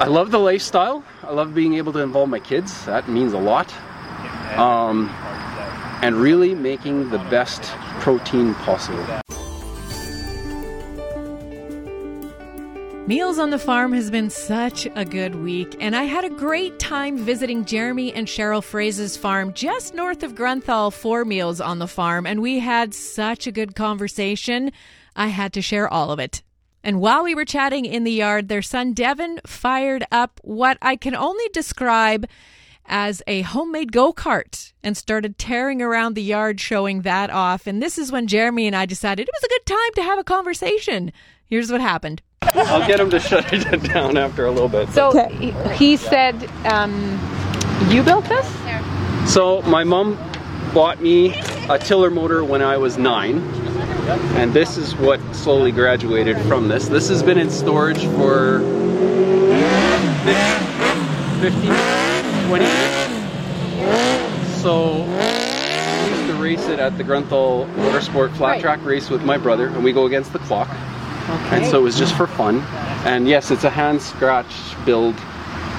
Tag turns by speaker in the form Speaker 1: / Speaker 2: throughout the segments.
Speaker 1: I love the lifestyle. I love being able to involve my kids. That means a lot. Um, and really making the best protein possible.
Speaker 2: Meals on the Farm has been such a good week, and I had a great time visiting Jeremy and Cheryl Froese's farm just north of Grunthal for Meals on the Farm, and we had such a good conversation. I had to share all of it. And while we were chatting in the yard, their son Devin fired up what I can only describe as a homemade go kart and started tearing around the yard showing that off. And this is when Jeremy and I decided it was a good time to have a conversation. Here's what happened.
Speaker 1: I'll get him to shut it down after a little bit.
Speaker 3: So he, he said, um, you built this?
Speaker 1: So my mom bought me a tiller motor when I was nine. And this is what slowly graduated from this. This has been in storage for 15, 20 years. So I used to race it at the Grunthal Motorsport flat
Speaker 3: Right.
Speaker 1: track race with my brother, and we go against the clock.
Speaker 3: Okay.
Speaker 1: And so it was just for fun. And yes, it's a hand scratch build.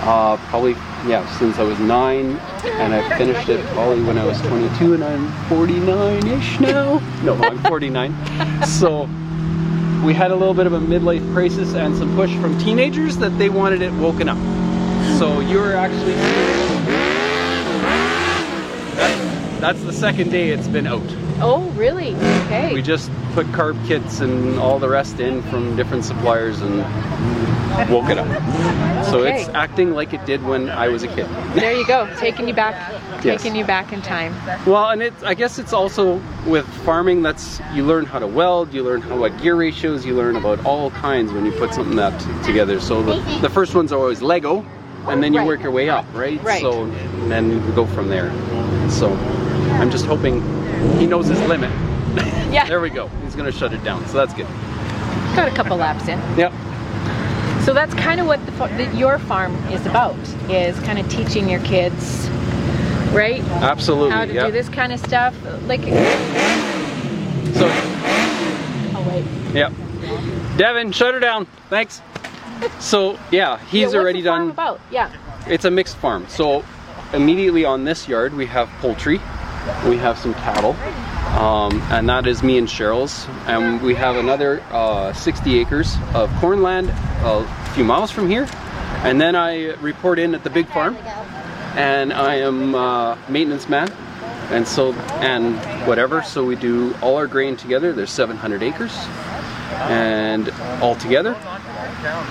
Speaker 1: Uh, probably, yeah, since I was nine, and I finished it probably when I was 22, and I'm 49-ish now. No, I'm 49. so we had a little bit of a midlife crisis and some push from teenagers that they wanted it woken up. So you're actually that's, the second day it's been out.
Speaker 3: oh, really? Okay.
Speaker 1: We just put carb kits and all the rest in from different suppliers and woke it up. So
Speaker 3: Okay.
Speaker 1: it's acting like it did when I was a kid.
Speaker 3: there you go. Taking you back,
Speaker 1: Yes.
Speaker 3: taking you back in time.
Speaker 1: Well, and it's I guess it's also with farming that's you learn how to weld, you learn how what gear ratios, you learn about all kinds when you put something that t- together. So the, the first ones are always Lego, and then you
Speaker 3: Right.
Speaker 1: work your way up, right?
Speaker 3: Right.
Speaker 1: So and then you go from there. So I'm just hoping he knows his limit.
Speaker 3: Yeah.
Speaker 1: There we go. He's gonna shut it down, so that's good.
Speaker 3: Got a couple laps in.
Speaker 1: Yep.
Speaker 3: So that's kind of what the, that your farm is about, is kind of teaching your kids, right?
Speaker 1: Absolutely.
Speaker 3: How to
Speaker 1: yeah.
Speaker 3: do this kind of stuff. Like,
Speaker 1: So
Speaker 3: oh wait.
Speaker 1: Yep. Devin, shut her down. Thanks. So yeah, he's
Speaker 3: Yeah, what's
Speaker 1: already
Speaker 3: the farm
Speaker 1: done.
Speaker 3: about? Yeah.
Speaker 1: It's a mixed farm. So immediately on this yard we have poultry, we have some cattle, um, and that is me and Cheryl's. And we have another uh, 60 acres of corn land a few miles from here. And then I report in at the big farm, and I am uh, maintenance man. And so, and whatever, so we do all our grain together. There's 700 acres, and all together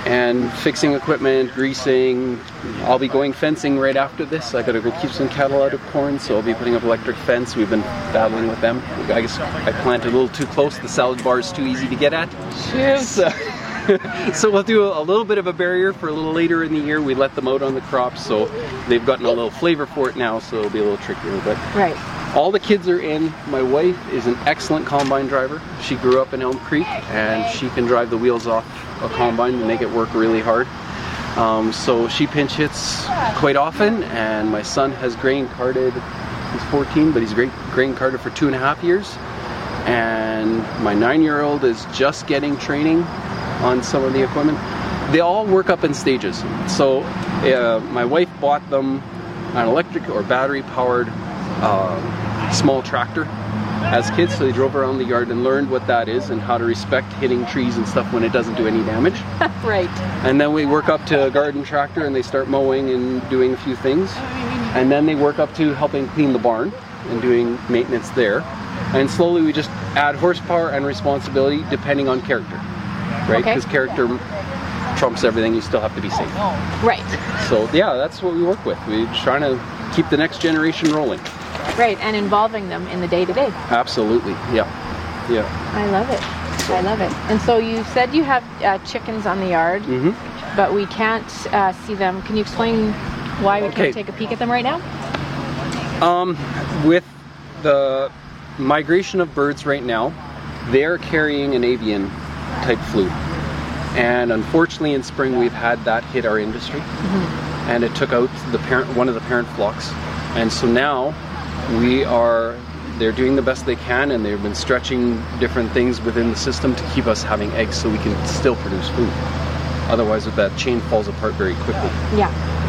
Speaker 1: and fixing equipment, greasing. I'll be going fencing right after this. I gotta go keep some cattle out of corn, so I'll be putting up electric fence. We've been battling with them. I guess I planted a little too close. The salad bar is too easy to get at. So, so we'll do a, a little bit of a barrier for a little later in the year. We let them out on the crops, so they've gotten a little flavor for it now. So it'll be a little trickier, but
Speaker 3: Right.
Speaker 1: All the kids are in. My wife is an excellent combine driver. She grew up in Elm Creek and she can drive the wheels off a combine and make it work really hard. Um, so she pinch hits quite often, and my son has grain carded. He's 14, but he's great grain carded for two and a half years. And my nine-year-old is just getting training on some of the equipment. They all work up in stages. So uh, my wife bought them an electric or battery-powered uh, small tractor as kids, so they drove around the yard and learned what that is and how to respect hitting trees and stuff when it doesn't do any damage.
Speaker 3: Right.
Speaker 1: And then we work up to a garden tractor and they start mowing and doing a few things. And then they work up to helping clean the barn and doing maintenance there. And slowly we just add horsepower and responsibility depending on character, right?
Speaker 3: Okay.
Speaker 1: Because character trumps everything, you still have to be safe.
Speaker 3: Right.
Speaker 1: So yeah, that's what we work with. We're trying to keep the next generation rolling.
Speaker 3: Right. And involving them in the day to day.
Speaker 1: Absolutely, yeah. Yeah.
Speaker 3: I love it. I love it. And so you said you have uh, chickens on the yard,
Speaker 1: hmm
Speaker 3: but we can't uh, see them. Can you explain why we
Speaker 1: Okay.
Speaker 3: can't take a peek at them right now?
Speaker 1: Um, with the migration of birds right now, they're carrying an avian type flu. And unfortunately, in spring, we've had that hit our industry, and it took out the parent, one of the parent flocks. And so now we are, they're doing the best they can, and they've been stretching different things within the system to keep us having eggs so we can still produce food. Otherwise, that chain falls apart very quickly.
Speaker 3: Yeah.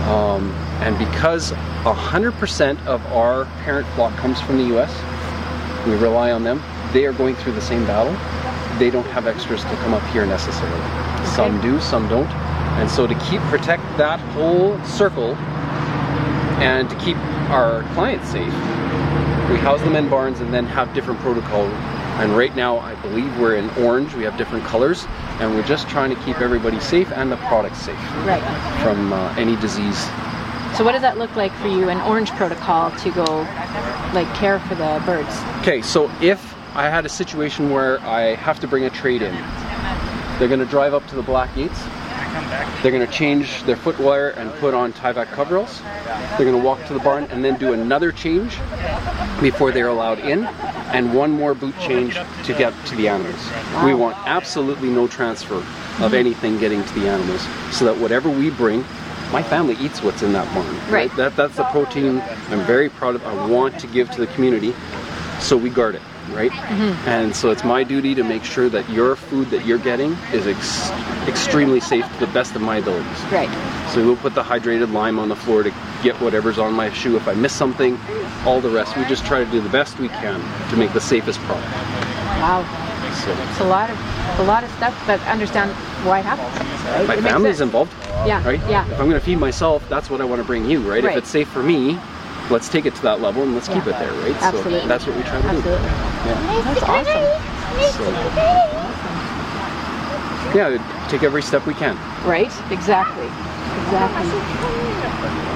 Speaker 1: Um, and because 100% of our parent flock comes from the U.S., we rely on them. They are going through the same battle. They don't have extras to come up here necessarily. Some do, some don't. And so to keep protect that whole circle and to keep our clients safe, we house them in barns and then have different protocol. And right now, I believe we're in orange. We have different colors, and we're just trying to keep everybody safe and the product safe
Speaker 3: Right.
Speaker 1: from uh, any disease.
Speaker 3: So what does that look like for you? An orange protocol to go, like, care for the birds.
Speaker 1: Okay, so if I had a situation where I have to bring a trade in, they're going to drive up to the black gates. They're going to change their footwear and put on Tyvek coveralls. They're going to walk to the barn and then do another change before they're allowed in, and one more boot change to get to the animals. We want absolutely no transfer of anything getting to the animals, so that whatever we bring, my family eats what's in that barn.
Speaker 3: Right.
Speaker 1: That that's the protein I'm very proud of. I want to give to the community, so we guard it. Right, mm-hmm. and so it's my duty to make sure that your food that you're getting is ex- extremely safe to the best of my abilities.
Speaker 3: Right.
Speaker 1: So we'll put the hydrated lime on the floor to get whatever's on my shoe. If I miss something, all the rest, we just try to do the best we can to make the safest product.
Speaker 3: Wow.
Speaker 1: So
Speaker 3: It's a lot of a lot of stuff, but understand why it happens. Right?
Speaker 1: my
Speaker 3: It
Speaker 1: family's involved.
Speaker 3: Yeah,
Speaker 1: Right?
Speaker 3: yeah.
Speaker 1: If I'm going to feed myself, that's what I want to bring you, right?
Speaker 3: Right.
Speaker 1: If it's safe for me, let's take it to that level and let's keep it there, right?
Speaker 3: Absolutely.
Speaker 1: So that's what we try to
Speaker 3: Absolutely.
Speaker 1: do. Yeah.
Speaker 3: That's awesome.
Speaker 1: So, yeah, take every step we can.
Speaker 3: Right? Exactly. Exactly.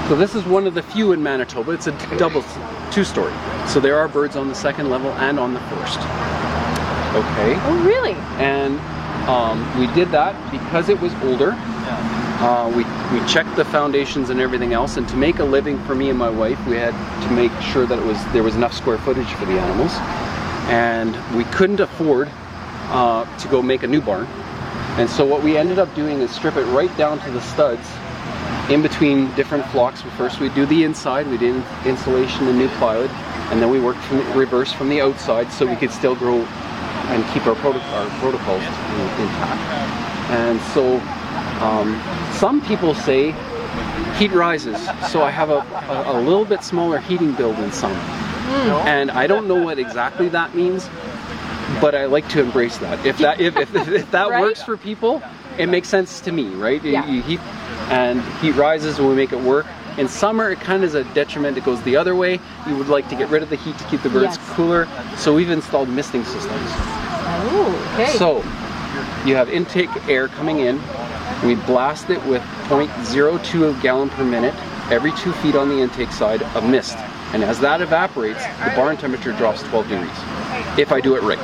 Speaker 1: So this is one of the few in Manitoba. It's a double, two-story. So there are birds on the second level and on the first. Okay.
Speaker 3: Oh, really?
Speaker 1: And um, we did that because it was older. Uh, we, we checked the foundations and everything else, and to make a living for me and my wife, we had to make sure that it was there was enough square footage for the animals, and we couldn't afford uh, to go make a new barn. And so what we ended up doing is strip it right down to the studs in between different flocks. First we do the inside, we did insulation and new plywood, and then we worked from reverse from the outside so we could still grow and keep our, proto- our protocols in- intact. And so um, some people say heat rises, so I have a, a, a little bit smaller heating bill than some. And I don't know what exactly that means, but I like to embrace that. If that if, if, if that
Speaker 3: Right?
Speaker 1: works for people, it makes sense to me, right?
Speaker 3: Yeah.
Speaker 1: You heat and heat rises and we make it work. In summer, it kind of is a detriment. It goes the other way. You would like to get rid of the heat to keep the birds
Speaker 3: Yes.
Speaker 1: cooler. So we've installed misting systems.
Speaker 3: Oh, okay.
Speaker 1: So you have intake air coming in. We blast it with 0.02 gallon per minute every two feet on the intake side of mist. And as that evaporates, the barn temperature drops 12 degrees. If I do it right.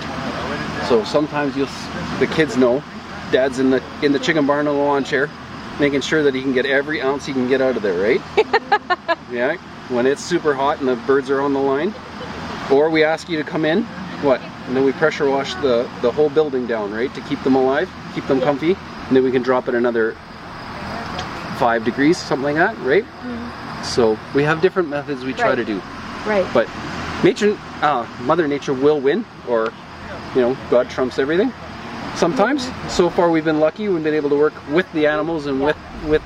Speaker 1: So sometimes you'll the kids know dad's in the in the chicken barn on the lawn chair making sure that he can get every ounce he can get out of there, right? yeah. When it's super hot and the birds are on the line. Or we ask you to come in, what? And then we pressure wash the, the whole building down, right? To keep them alive, keep them comfy. And then we can drop it another five degrees, something like that, right? So we have different methods we try
Speaker 3: Right.
Speaker 1: to do.
Speaker 3: right.
Speaker 1: But nature, uh, Mother Nature will win, or, you know, God trumps everything. Sometimes. So far we've been lucky, we've been able to work with the animals and with, with,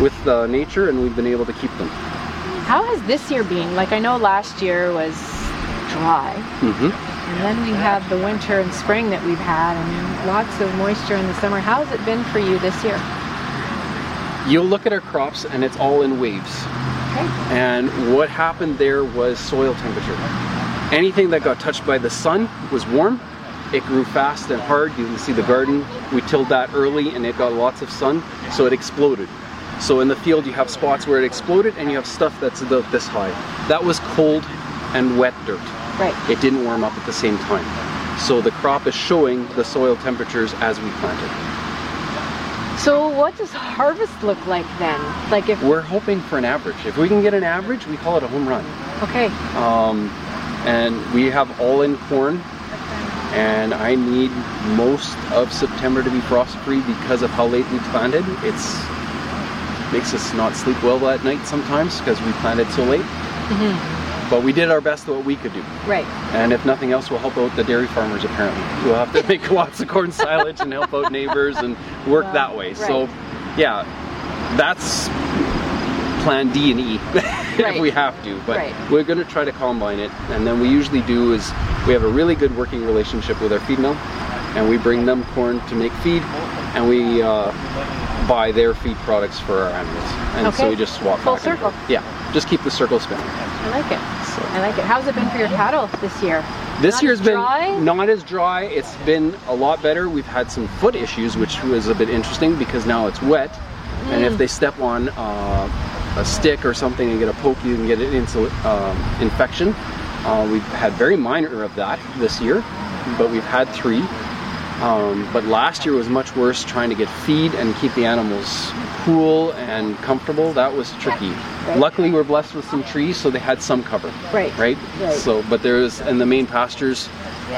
Speaker 1: with uh, nature and we've been able to keep them.
Speaker 3: How has this year been? Like I know last year was dry,
Speaker 1: hmm
Speaker 3: and then we had the winter and spring that we've had, and lots of moisture in the summer. How has it been for you this year?
Speaker 1: You'll look at our crops and it's all in waves.
Speaker 3: Okay.
Speaker 1: And what happened there was soil temperature. Anything that got touched by the sun was warm. It grew fast and hard. You can see the garden. We tilled that early and it got lots of sun, so it exploded. So in the field, you have spots where it exploded and you have stuff that's about this high. That was cold and wet dirt.
Speaker 3: Right.
Speaker 1: It didn't warm up at the same time. So the crop is showing the soil temperatures as we planted.
Speaker 3: So what does harvest look like then? Like if
Speaker 1: We're hoping for an average. If we can get an average, we call it a home run.
Speaker 3: okay,
Speaker 1: um, and we have all in corn and I need most of September to be frost free because of how late we planted. It's makes us not sleep well at night sometimes because we planted so late. But we did our best at what we could do.
Speaker 3: Right.
Speaker 1: And if nothing else, we'll help out the dairy farmers apparently. We'll have to make lots of corn silage and help out neighbors and work
Speaker 3: Wow.
Speaker 1: that way. So, yeah, that's plan D and E
Speaker 3: Right.
Speaker 1: if we have to. But
Speaker 3: Right.
Speaker 1: we're going to try to combine it. And then we usually do is we have a really good working relationship with our feed mill, and we bring them corn to make feed, and we uh, buy their feed products for our animals. And so we just swap
Speaker 3: Full
Speaker 1: back and
Speaker 3: circle.
Speaker 1: forth. Yeah, just keep the circle spinning.
Speaker 3: I like it.
Speaker 1: So.
Speaker 3: I like it. How's it been for your cattle this year?
Speaker 1: This
Speaker 3: Not
Speaker 1: year's been
Speaker 3: dry?
Speaker 1: not as dry. It's been a lot better. We've had some foot issues, which was a bit interesting because now it's wet, and
Speaker 3: Mm.
Speaker 1: if they step on uh, a stick or something and get a poke, you can get an insul- um infection. Uh, we've had very minor of that this year, but we've had three. Um, but last year was much worse trying to get feed and keep the animals cool and comfortable. That was tricky.
Speaker 3: Right.
Speaker 1: Luckily, we're blessed with some trees, so they had some cover.
Speaker 3: Right.
Speaker 1: Right.
Speaker 3: Right.
Speaker 1: So, but there's in the main pastures,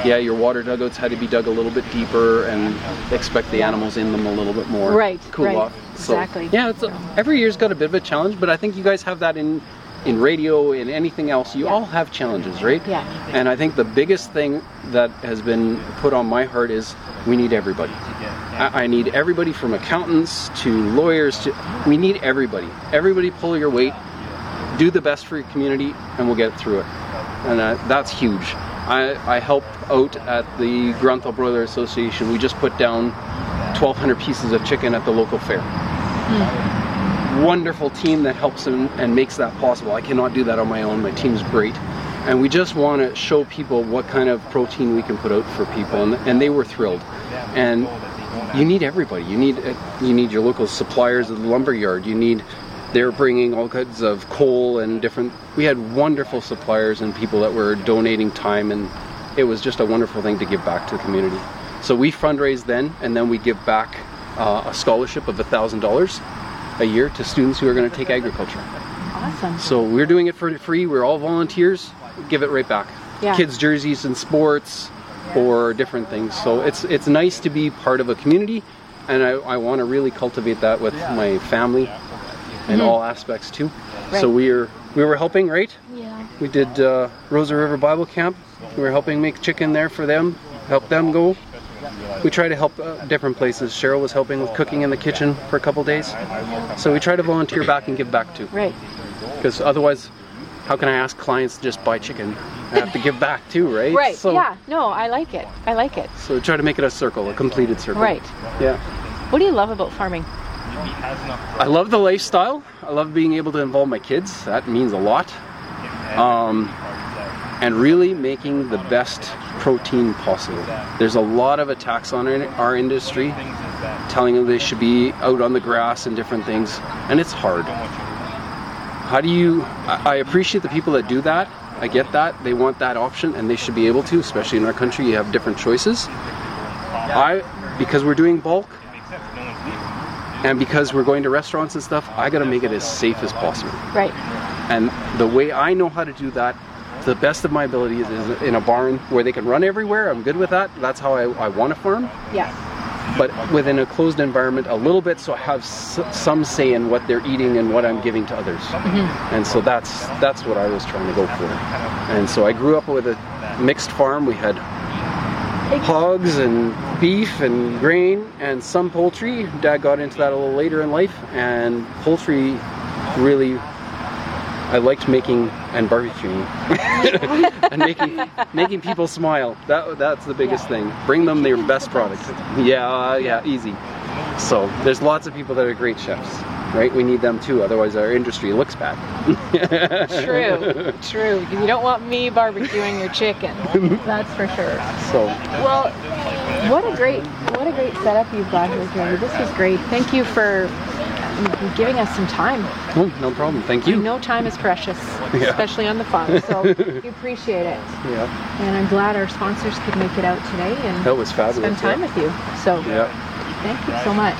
Speaker 1: yeah, your water dugouts had to be dug a little bit deeper and expect the animals in them a little bit more.
Speaker 3: Right,
Speaker 1: Cool
Speaker 3: right.
Speaker 1: off. So,
Speaker 3: Exactly.
Speaker 1: Yeah, it's a, every year's got a bit of a challenge, but I think you guys have that in in radio in anything else. You
Speaker 3: Yeah.
Speaker 1: all have challenges, right?
Speaker 3: Yeah.
Speaker 1: And I think the biggest thing that has been put on my heart is we need everybody. I, I need everybody from accountants to lawyers to we need everybody. Everybody pull your weight, do the best for your community, and we'll get through it. And uh, that's huge. I, I help out at the Grunthal Broiler Association. We just put down 1,200 pieces of chicken at the local fair. Wonderful team that helps and, and makes that possible. I cannot do that on my own. My team's great. And we just want to show people what kind of protein we can put out for people. And, and they were thrilled. And you need everybody. You need you need your local suppliers at the lumber yard. You need they're bringing all kinds of coal and different. We had wonderful suppliers and people that were donating time, and it was just a wonderful thing to give back to the community. So we fundraise then, and then we give back uh, a scholarship of thousand dollars a year to students who are going to take agriculture.
Speaker 3: Awesome.
Speaker 1: So we're doing it for free. We're all volunteers. Give it right back.
Speaker 3: Yeah.
Speaker 1: Kids jerseys and sports or different things. So it's it's nice to be part of a community, and I, I want to really cultivate that with my family in all aspects too. Right. So
Speaker 3: Mm-hmm.
Speaker 1: We're we were helping, right?
Speaker 3: Yeah.
Speaker 1: We did uh, Rosa River Bible Camp. We were helping make chicken there for them, help them go. We try to help uh, different places. Cheryl was helping with cooking in the kitchen for a couple days. So we try to volunteer back and give back too
Speaker 3: Right.
Speaker 1: because otherwise how can i ask clients to just buy chicken i have to give back too right
Speaker 3: Right.
Speaker 1: so
Speaker 3: yeah. No, I like it. I like it.
Speaker 1: so try to make it a circle a completed circle
Speaker 3: Right.
Speaker 1: yeah
Speaker 3: What do you love about farming?
Speaker 1: i love the lifestyle i love being able to involve my kids that means a lot um, and really making the best protein possible. There's a lot of attacks on our, industry telling them they should be out on the grass and different things and it's hard. How do you I I appreciate the people that do that. I get that. They want that option and they should be able to especially in our country. You have different choices. I because we're doing bulk and because we're going to restaurants and stuff i got to make it as safe as possible.
Speaker 3: Right.
Speaker 1: and the way i know how to do that the best of my ability is, is in a barn where they can run everywhere i'm good with that that's how i, I want to farm
Speaker 3: Yeah.
Speaker 1: but within a closed environment a little bit so I have s- some say in what they're eating and what I'm giving to others. Mm-hmm. And so that's that's what I was trying to go for. And so I grew up with a mixed farm. We had hogs and beef and grain and some poultry. Dad got into that a little later in life and poultry really I liked making and barbecuing and making making people smile. That that's the biggest thing. Bring them their best product. Yeah, uh, yeah, easy. So there's lots of people that are great chefs, right? We need them too. Otherwise, our industry looks bad.
Speaker 3: True. True. You don't want me barbecuing your chicken. That's for sure.
Speaker 1: So
Speaker 3: Well, what a great what a great setup you've got here, Jerry. This was great. Thank you for giving us some time.
Speaker 1: oh, no problem. Thank You
Speaker 3: know time is precious,
Speaker 1: Yeah.
Speaker 3: especially on the farm. So we appreciate it.
Speaker 1: Yeah,
Speaker 3: And I'm glad our sponsors could make it out today and
Speaker 1: that was fabulous.
Speaker 3: spend time with you. So
Speaker 1: Yeah.
Speaker 3: thank you so much.